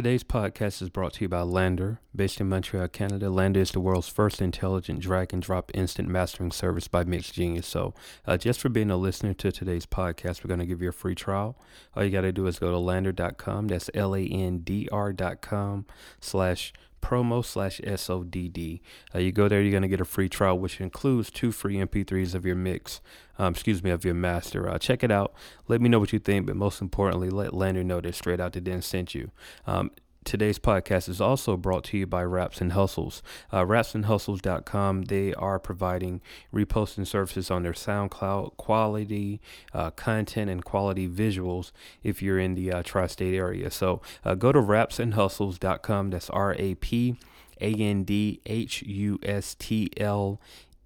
Today's podcast is brought to you by LANDR. Based in Montreal, Canada, LANDR is the world's first intelligent drag and drop instant mastering service by MixGenius. So, uh, just for being a listener to today's podcast, we're going to give you a free trial. All you got to do is go to landr.com. That's L A N D R.com slash promo slash SODD. Uh, you go there, you're going to get a free trial, which includes two free MP3s of your mix, um, excuse me, of your master. Uh, check it out. Let me know what you think, but most importantly, let LANDR know that Straight Out the Den sent you. Um, Today's podcast is also brought to you by Raps and Hustles. Uh, rapsandhustles.com, they are providing reposting services on their SoundCloud quality uh, content and quality visuals if you're in the uh, tri state area. So uh, go to rapsandhustles.com. That's R A P A N D H U S T L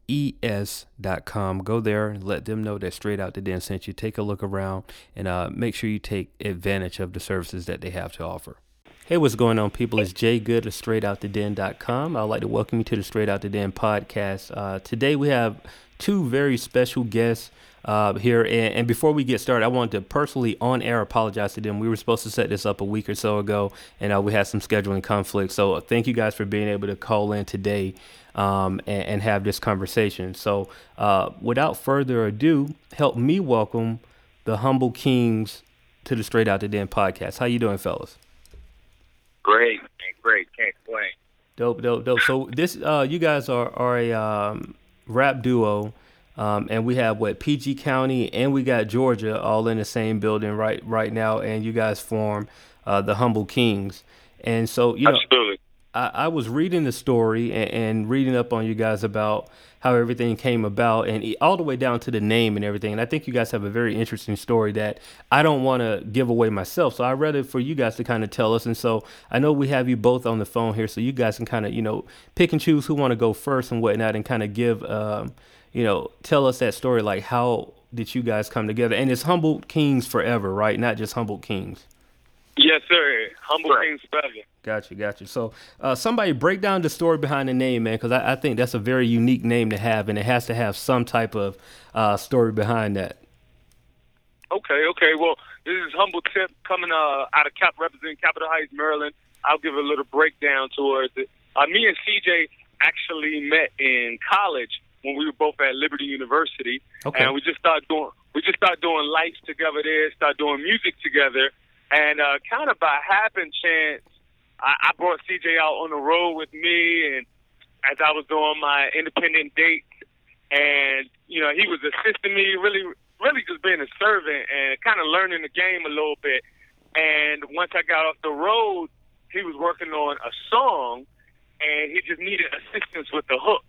es.com. Go there and let them know that Straight Out the Den sent you. Take a look around and uh, make sure you take advantage of the services that they have to offer. Hey, what's going on, people? It's Jay Good of StraightOutTheDen.com. I'd like to welcome you to the Straight Out the Den podcast. Uh, today we have two very special guests uh, here. And, and, before we get started, I wanted to personally on air apologize to them. We were supposed to set this up a week or so ago, and uh, we had some scheduling conflicts. So thank you guys for being able to call in today um, and, and, have this conversation. So uh, without further ado, help me welcome the Humble Kings to the Straight Out the Den podcast. How you doing, fellas? Great, great. Can't complain. Dope, dope, dope. So this, uh, you guys are are a um, rap duo, um, and we have what PG County and we got Georgia all in the same building right right now, and you guys form uh, the Humble Kings. And so you know, Absolutely. I, I was reading the story and, and, reading up on you guys about how everything came about and all the way down to the name and everything. And I think you guys have a very interesting story that I don't want to give away myself. So I read it for you guys to kind of tell us. And so I know we have you both on the phone here, so you guys can kind of you know pick and choose who want to go first and whatnot, and kind of give um, you know tell us that story like how did you guys come together? And it's Humbled Kings forever, right? Not just Humbled Kings. Yes, sir. Humble right. Kings forever. Gotcha, gotcha. So, uh, somebody break down the story behind the name, man, because I, I, think that's a very unique name to have, and it has to have some type of uh, story behind that. Okay, okay. Well, this is Humble Tip coming uh, out of Cap, representing Capitol Heights, Maryland. I'll give a little breakdown towards it. Uh, me and CJ actually met in college when we were both at Liberty University, okay. and we just started doing we just started doing life together there, started doing music together, and uh, kind of by happen chance I, I brought CJ out on the road with me, and as I was doing my independent dates, and you know he was assisting me, really, really just being a servant and kind of learning the game a little bit. And once I got off the road, he was working on a song, and he just needed assistance with the hook.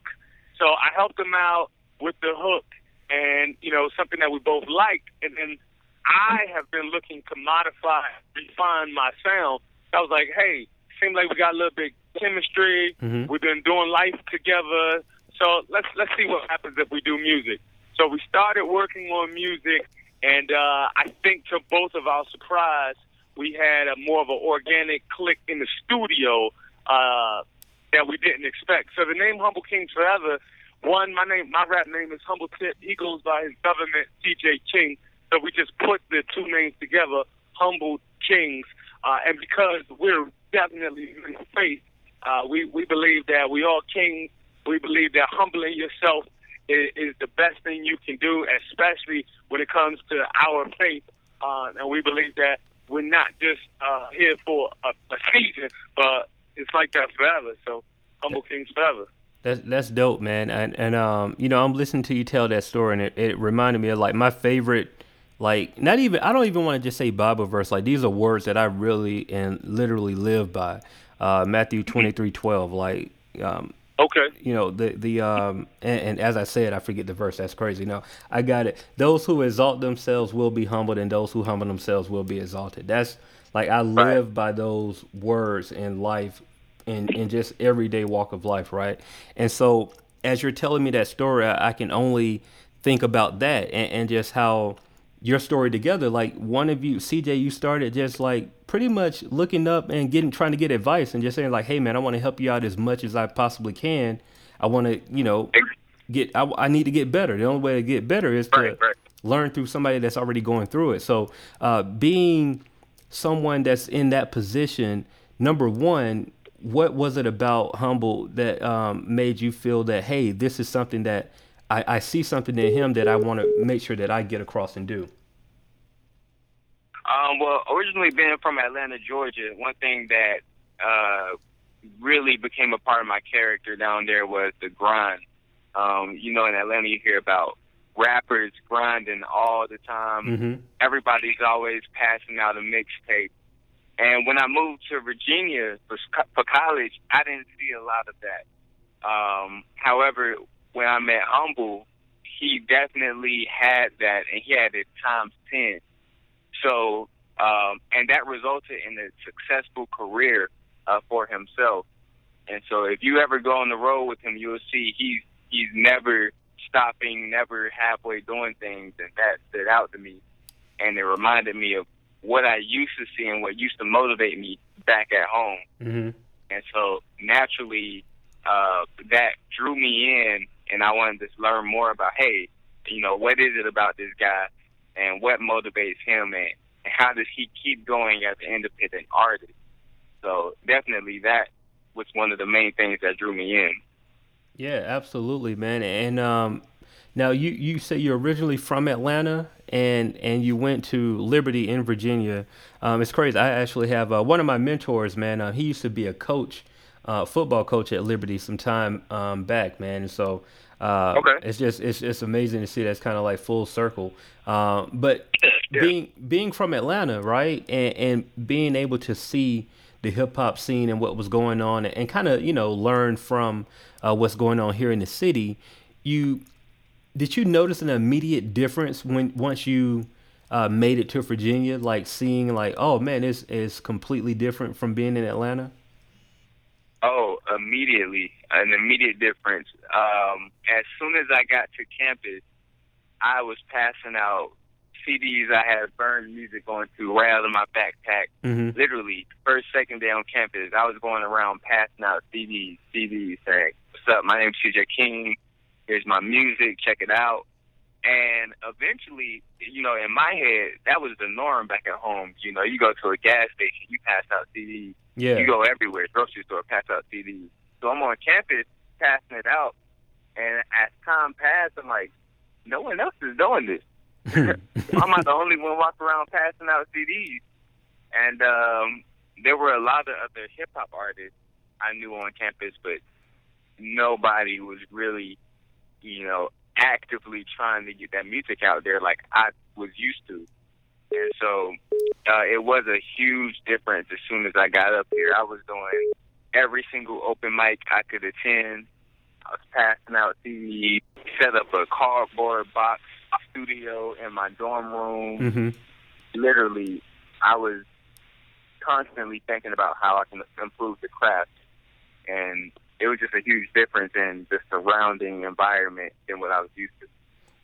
So I helped him out with the hook, and you know something that we both liked. And then I have been looking to modify, refine my sound. I was like, hey, seemed like we got a little bit chemistry. Mm-hmm. We've been doing life together. So let's let's see what happens if we do music. So we started working on music, and uh, I think to both of our surprise, we had a more of an organic click in the studio uh, that we didn't expect. So the name Humble Kings Forever. One, my name, my rap name is Humble Tip. He goes by his government, CJ King. So we just put the two names together, Humble Kings. Uh, and because we're definitely in faith. Uh, we we believe that we all kings. We believe that humbling yourself is, is the best thing you can do, especially when it comes to our faith. Uh, and we believe that we're not just uh, here for a, a season, but it's like that forever. So humble kings forever. That's that's dope, man. And and um, you know, I'm listening to you tell that story, and it, it reminded me of like my favorite like not even I don't even want to just say Bible verse. Like these are words that I really and literally live by. Uh, Matthew twenty three twelve. Like um, okay, you know the the um and, and, as I said, I forget the verse. That's crazy. No, I got it. Those who exalt themselves will be humbled, and those who humble themselves will be exalted. That's like I live right. by those words in life, in in just everyday walk of life, right? And so as you're telling me that story, I, I can only think about that and, and just how your story together. Like one of you, CJ, you started just like pretty much looking up and getting trying to get advice and just saying like, "Hey, man, I want to help you out as much as I possibly can. I want to, you know, get. I, I, need to get better. The only way to get better is to right, right. learn through somebody that's already going through it. So, uh, being someone that's in that position, number one, what was it about Humble that um, made you feel that hey, this is something that I, I see something in him that I want to make sure that I get across and do? Um, well, originally being from Atlanta, Georgia, one thing that uh, really became a part of my character down there was the grind. Um, you know, in Atlanta, you hear about rappers grinding all the time. Mm-hmm. Everybody's always passing out a mixtape. And when I moved to Virginia for, for college, I didn't see a lot of that. Um, however, when I met Humble, he definitely had that, and he had it times ten. So, um, and that resulted in a successful career uh, for himself. And so, if you ever go on the road with him, you'll see he's he's never stopping, never halfway doing things, and that stood out to me. And it reminded me of what I used to see and what used to motivate me back at home. Mm-hmm. And so naturally, uh, that drew me in, and I wanted to learn more about, hey, you know, what is it about this guy, and what motivates him, and, and how does he keep going as an independent artist? So definitely, that was one of the main things that drew me in. Yeah, absolutely, man. And um, now you you say you're originally from Atlanta, and and you went to Liberty in Virginia. Um, it's crazy. I actually have uh, one of my mentors, man. Uh, he used to be a coach, uh, football coach at Liberty some time um, back, man. And so uh, okay. it's just it's it's amazing to see that's kind of like full circle. Uh, but yeah. being being from Atlanta, right, and and being able to see the hip hop scene and what was going on, and, and kind of you know learn from uh, what's going on here in the city, you did you notice an immediate difference when once you uh, made it to Virginia? Like seeing like, oh man, it's is completely different from being in Atlanta. Oh, immediately, an immediate difference. Um, as soon as I got to campus, I was passing out CDs I had burned music going to right out of my backpack. Mm-hmm. Literally, first, second day on campus, I was going around passing out CDs, CDs saying, "What's up? My name's CJ King here's my music, check it out. And eventually, you know, in my head, that was the norm back at home. You know, you go to a gas station, you pass out CDs. Yeah. You go everywhere, grocery store, pass out CDs. So I'm on campus passing it out. And as time passed, I'm like, no one else is doing this. I'm not the only one walking around passing out CDs. And um, there were a lot of other hip hop artists I knew on campus, but nobody was really you know, actively trying to get that music out there like I was used to. And so uh, it was a huge difference as soon as I got up here. I was doing every single open mic I could attend. I was passing out CDs, set up a cardboard box studio in my dorm room. Mm-hmm. Literally, I was constantly thinking about how I can improve the craft. And it was just a huge difference in the surrounding environment than what I was used to.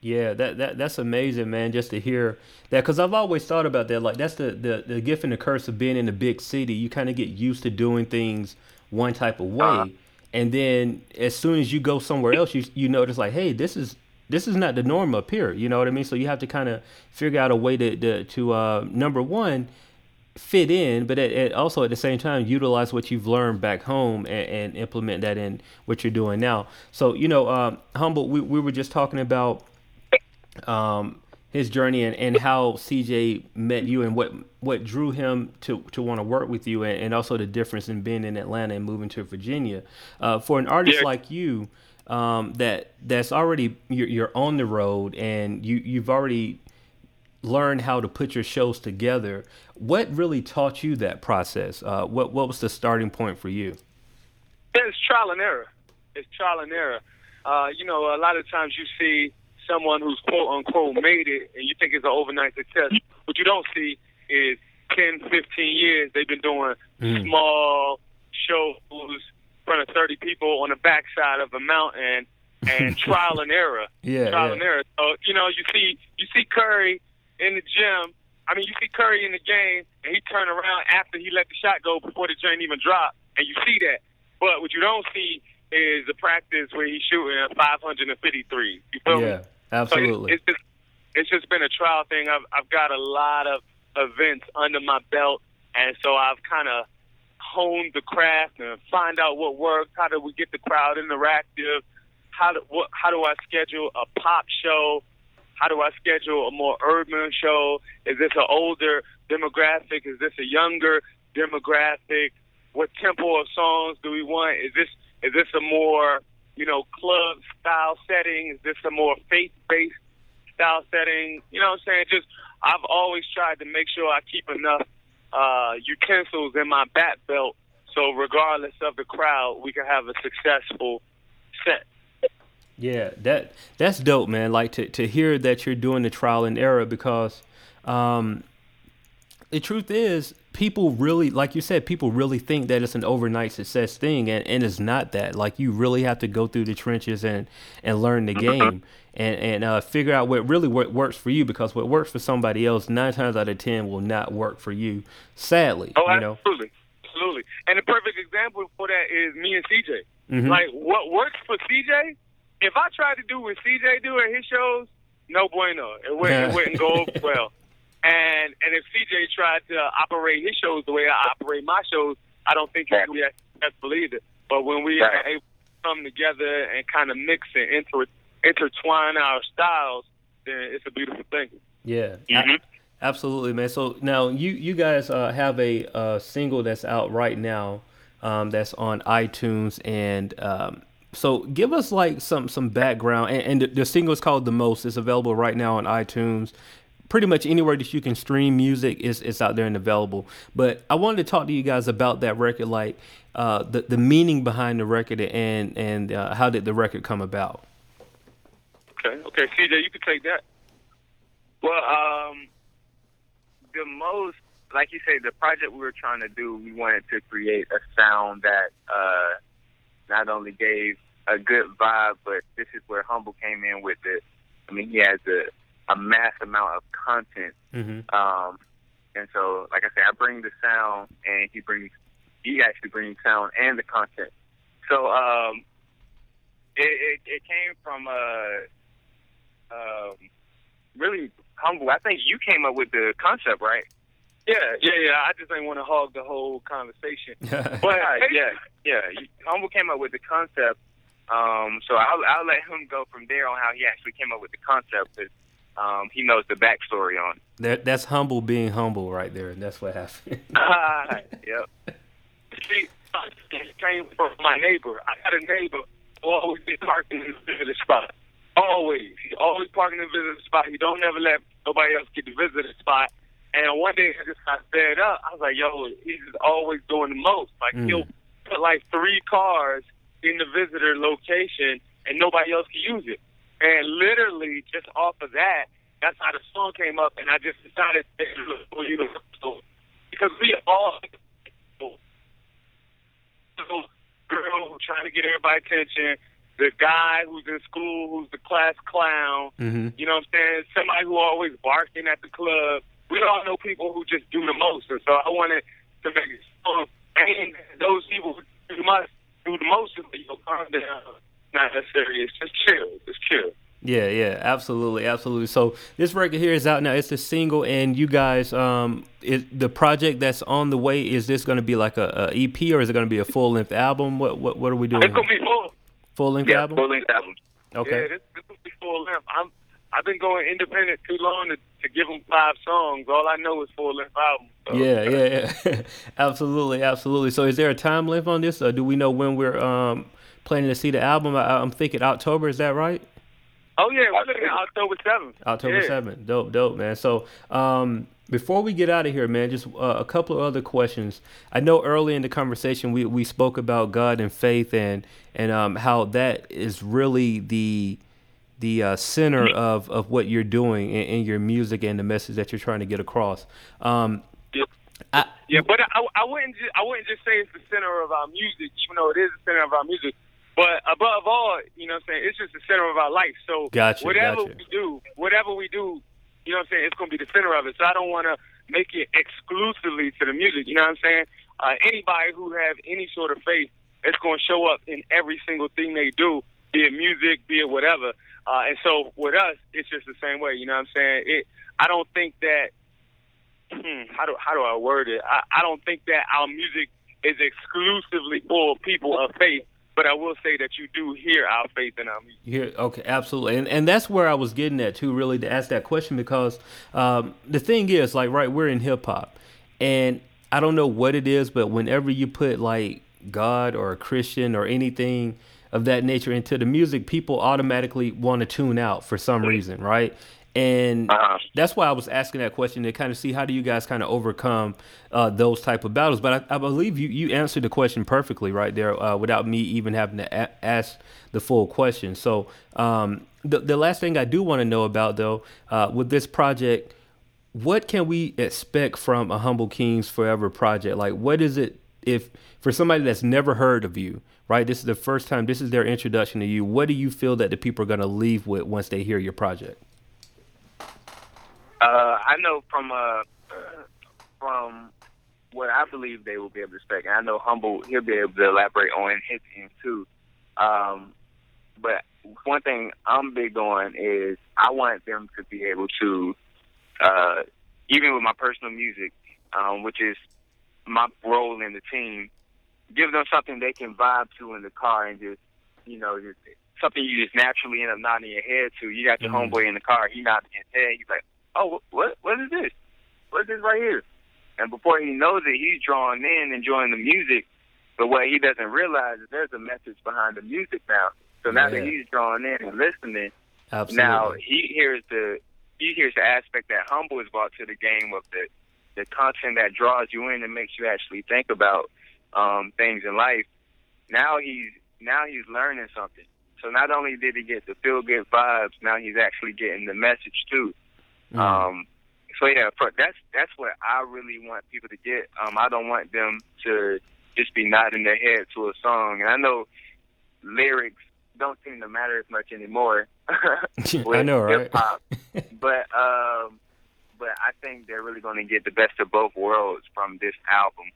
Yeah, that, that that's amazing, man. Just to hear that, because I've always thought about that. Like that's the, the the gift and the curse of being in a big city. You kind of get used to doing things one type of way, uh-huh. and then as soon as you go somewhere else, you you notice like, hey, this is this is not the norm up here. You know what I mean? So you have to kind of figure out a way to to, to uh, number one fit in, but at, at also at the same time utilize what you've learned back home and, and implement that in what you're doing now. So you know, um, humble. We we were just talking about um, his journey and, and how CJ met you and what what drew him to to want to work with you and, and also the difference in being in Atlanta and moving to Virginia. Uh, for an artist yeah. like you. Um, that that's already you're, you're on the road and you you've already learn how to put your shows together. What really taught you that process? Uh, what what was the starting point for you? It's trial and error. It's trial and error. Uh, you know, a lot of times you see someone who's quote unquote made it, and you think it's an overnight success. What you don't see is 10, 15 years they've been doing mm. small shows in front of 30 people on the backside of a mountain and trial and error. Yeah, trial yeah. and error. So you know, you see you see Curry in the gym. I mean, you see Curry in the game, and he turn around after he let the shot go before the joint even dropped, and you see that. But what you don't see is the practice where he's shooting 553. You feel yeah, me? absolutely. So it's, it's just it's just been a trial thing. I've I've got a lot of events under my belt, and so I've kind of honed the craft and find out what works? How do we get the crowd interactive? How do what, how do I schedule a pop show? How do I schedule a more urban show? Is this an older demographic? Is this a younger demographic? What tempo of songs do we want? Is this is this a more you know club style setting? Is this a more faith based style setting? You know what I'm saying? Just I've always tried to make sure I keep enough uh, utensils in my bat belt so regardless of the crowd, we can have a successful set. Yeah, that that's dope, man. Like to to hear that you're doing the trial and error because um, the truth is people really like you said people really think that it's an overnight success thing and, and it's not that like you really have to go through the trenches and and learn the mm-hmm. game and and uh, figure out what really what works for you because what works for somebody else nine times out of ten will not work for you sadly oh you know? absolutely absolutely and the perfect example for that is me and cj mm-hmm. like what works for cj if i tried to do what cj do at his shows no bueno it wouldn't, it wouldn't go well and and if CJ tried to operate his shows the way I operate my shows, I don't think he would be as successful either. But when we right. are able to come together and kind of mix and inter- intertwine our styles, then it's a beautiful thing. Yeah. Mm-hmm. Absolutely, man. So now you you guys uh, have a uh, single that's out right now, um, that's on iTunes, and um, so give us like some some background. And, and the, the single is called "The Most." It's available right now on iTunes pretty much anywhere that you can stream music is is out there and available. But I wanted to talk to you guys about that record, like uh, the the meaning behind the record and and uh, how did the record come about. Okay, okay, CJ, you can take that. Well, um, the most, like you say, the project we were trying to do, we wanted to create a sound that uh, not only gave a good vibe, but this is where Humble came in with it. I mean, he has a a mass amount of content. Mm-hmm. Um, and so, like I said, I bring the sound, and he brings he actually brings sound and the content. So um, it, it, it came from uh, um, really humble. I think you came up with the concept, right? Yeah, yeah, yeah. I just didn't want to hog the whole conversation. but yeah, yeah. Humble came up with the concept. Um, so I'll, I'll let him go from there on how he actually came up with the concept. But um, he knows the backstory on. That that's humble being humble right there, and that's what happened. uh, yep. See, it came from my neighbor. I had a neighbor who always be parking in the visitor spot. Always, he always parking in the visitor spot. He don't ever let nobody else get the visitor spot. And one day I just got fed up. I was like, yo, he's always doing the most. Like mm. he'll put like three cars in the visitor location, and nobody else can use it. And literally, just off of that, that's how the song came up, and I just decided to look for universal because we all girl trying to get everybody's attention, the guy who's in school who's the class clown, mm-hmm. you know what I'm saying? Somebody who always barking at the club. We all know people who just do the most, and so I wanted to make it song and those people who do the most, do the most, you know, calm down not that serious. Just chill. Just chill. Yeah, yeah, absolutely, absolutely. So this record here is out now. It's a single, and you guys, um, is the project that's on the way. Is this going to be like a, a, EP or is it going to be a full length album? What what what are we doing? It's gonna be full. Full length yeah, album. Full length album. Okay. Yeah, this, this will be full length. I'm I've been going independent too long to, to give them five songs. All I know is full length album. So. Yeah, yeah, yeah. absolutely, absolutely. So is there a time limit on this, or do we know when we're um planning to see the album. I, am thinking October. Is that right? Oh yeah, we're looking at October seventh. October seventh. Yeah. Dope, dope, man. So um, before we get out of here, man, just uh, a couple of other questions. I know early in the conversation we, we spoke about God and faith and and um, how that is really the the uh, center of, of what you're doing in, in, your music and the message that you're trying to get across. Um, yeah. I, yeah, but I, I wouldn't just, I wouldn't just say it's the center of our music, even though it is the center of our music. But above all, you know what I'm saying, it's just the center of our life. So gotcha, whatever gotcha. we do, whatever we do, you know what I'm saying, it's going to be the center of it. So I don't want to make it exclusively to the music. You know what I'm saying? Uh, anybody who have any sort of faith, it's going to show up in every single thing they do, be it music, be it whatever. Uh, and so with us, it's just the same way. You know what I'm saying? It. I don't think that. How do how do I word it? I, I don't think that our music is exclusively for people of faith. But I will say that you do hear our faith in our music. Here, okay, absolutely, and and that's where I was getting at too. Really, to ask that question because um, the thing is, like, right, we're in hip hop, and I don't know what it is, but whenever you put like God or a Christian or anything of that nature into the music, people automatically want to tune out for some reason, right? And uh-huh. that's why I was asking that question to kind of see how do you guys kind of overcome uh, those type of battles. But I, I, believe you you answered the question perfectly right there uh, without me even having to a- ask the full question. So um, the the last thing I do want to know about though uh, with this project, what can we expect from a Humble Kings Forever project? Like what is it if for somebody that's never heard of you? Right, this is the first time. This is their introduction to you. What do you feel that the people are going to leave with once they hear your project? Uh, I know from uh, from what I believe they will be able to expect, and I know Humble he'll be able to elaborate on his end too. Um, but one thing I'm big on is I want them to be able to, uh, even with my personal music, um, which is my role in the team, give them something they can vibe to in the car and just, you know, just something you just naturally end up nodding your head to. You got your mm-hmm. homeboy in the car, he nodding his head, he's like, oh, what what is this? What is this right here? And before he knows it, he's drawing in, enjoying the music. But what he doesn't realize is there's a message behind the music now. So now yeah. that he's drawing in and listening, Absolutely. now he hears the he hears the aspect that humble is brought to the game of the the content that draws you in and makes you actually think about um, things in life. Now he's now he's learning something. So not only did he get the feel good vibes, now he's actually getting the message too. Mm. Um, so yeah, for, that's that's what I really want people to get. Um, I don't want them to just be nodding their head to a song. And I know lyrics don't seem to matter as much anymore. I know, right? but um, but I think they're really going to get the best of both worlds from this album.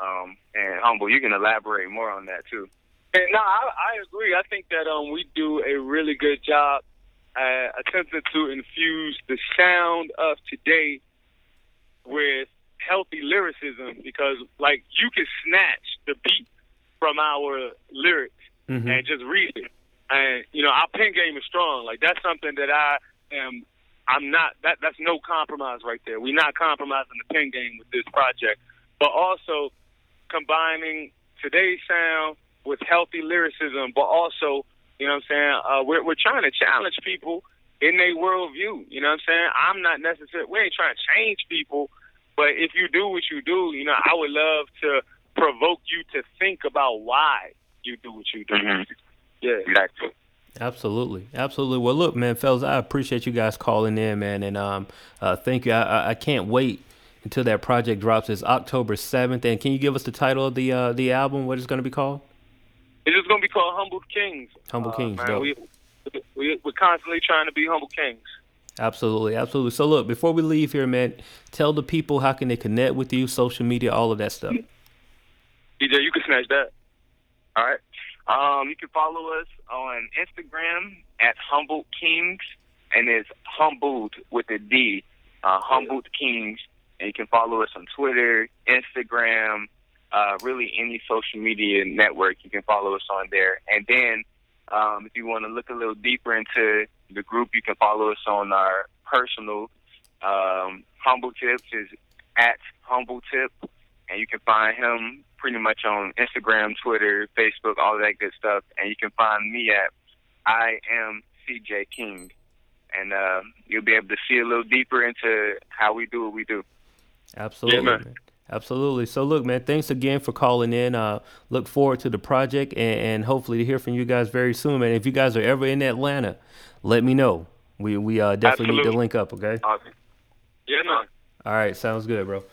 Um, and humble, you can elaborate more on that too. And no, I, I agree. I think that um, we do a really good job uh, attempted to infuse the sound of today with healthy lyricism because, like, you can snatch the beat from our lyrics mm-hmm. and just read it. And you know, our pen game is strong. Like that's something that I am. I'm not. That that's no compromise right there. We're not compromising the pen game with this project, but also combining today's sound with healthy lyricism, but also you know what I'm saying? Uh, we're we're trying to challenge people in their worldview. You know what I'm saying? I'm not necessarily. We ain't trying to change people, but if you do what you do, you know, I would love to provoke you to think about why you do what you do. Mm-hmm. Yeah, exactly. Absolutely, absolutely. Well, look, man, fellas, I appreciate you guys calling in, man, and um, uh, thank you. I, I can't wait until that project drops. is October seventh, and can you give us the title of the uh, the album? What it's going to be called? It's just gonna be called Humble Kings. Humble uh, Kings. Man, we, we we're constantly trying to be humble kings. Absolutely, absolutely. So look, before we leave here, man, tell the people how can they connect with you, social media, all of that stuff. DJ, you can snatch that. All right. Um, you can follow us on Instagram at Humbled Kings, and it's humbled with a D, uh, Humbled Kings. And you can follow us on Twitter, Instagram, uh, really any social media network. You can follow us on there. And then um, if you want to look a little deeper into the group, you can follow us on our personal um, Humble Tips is at Humble Tip, and you can find him pretty much on Instagram, Twitter, Facebook, all that good stuff. And you can find me at I am CJ King, and uh, you'll be able to see a little deeper into how we do what we do. Absolutely. Yeah, Absolutely. So, look, man, thanks again for calling in. Uh, look forward to the project and, and, hopefully to hear from you guys very soon, man. If you guys are ever in Atlanta, let me know. We we uh, definitely Absolutely. need to link up, okay? Awesome. Yeah, man. All right, sounds good, bro.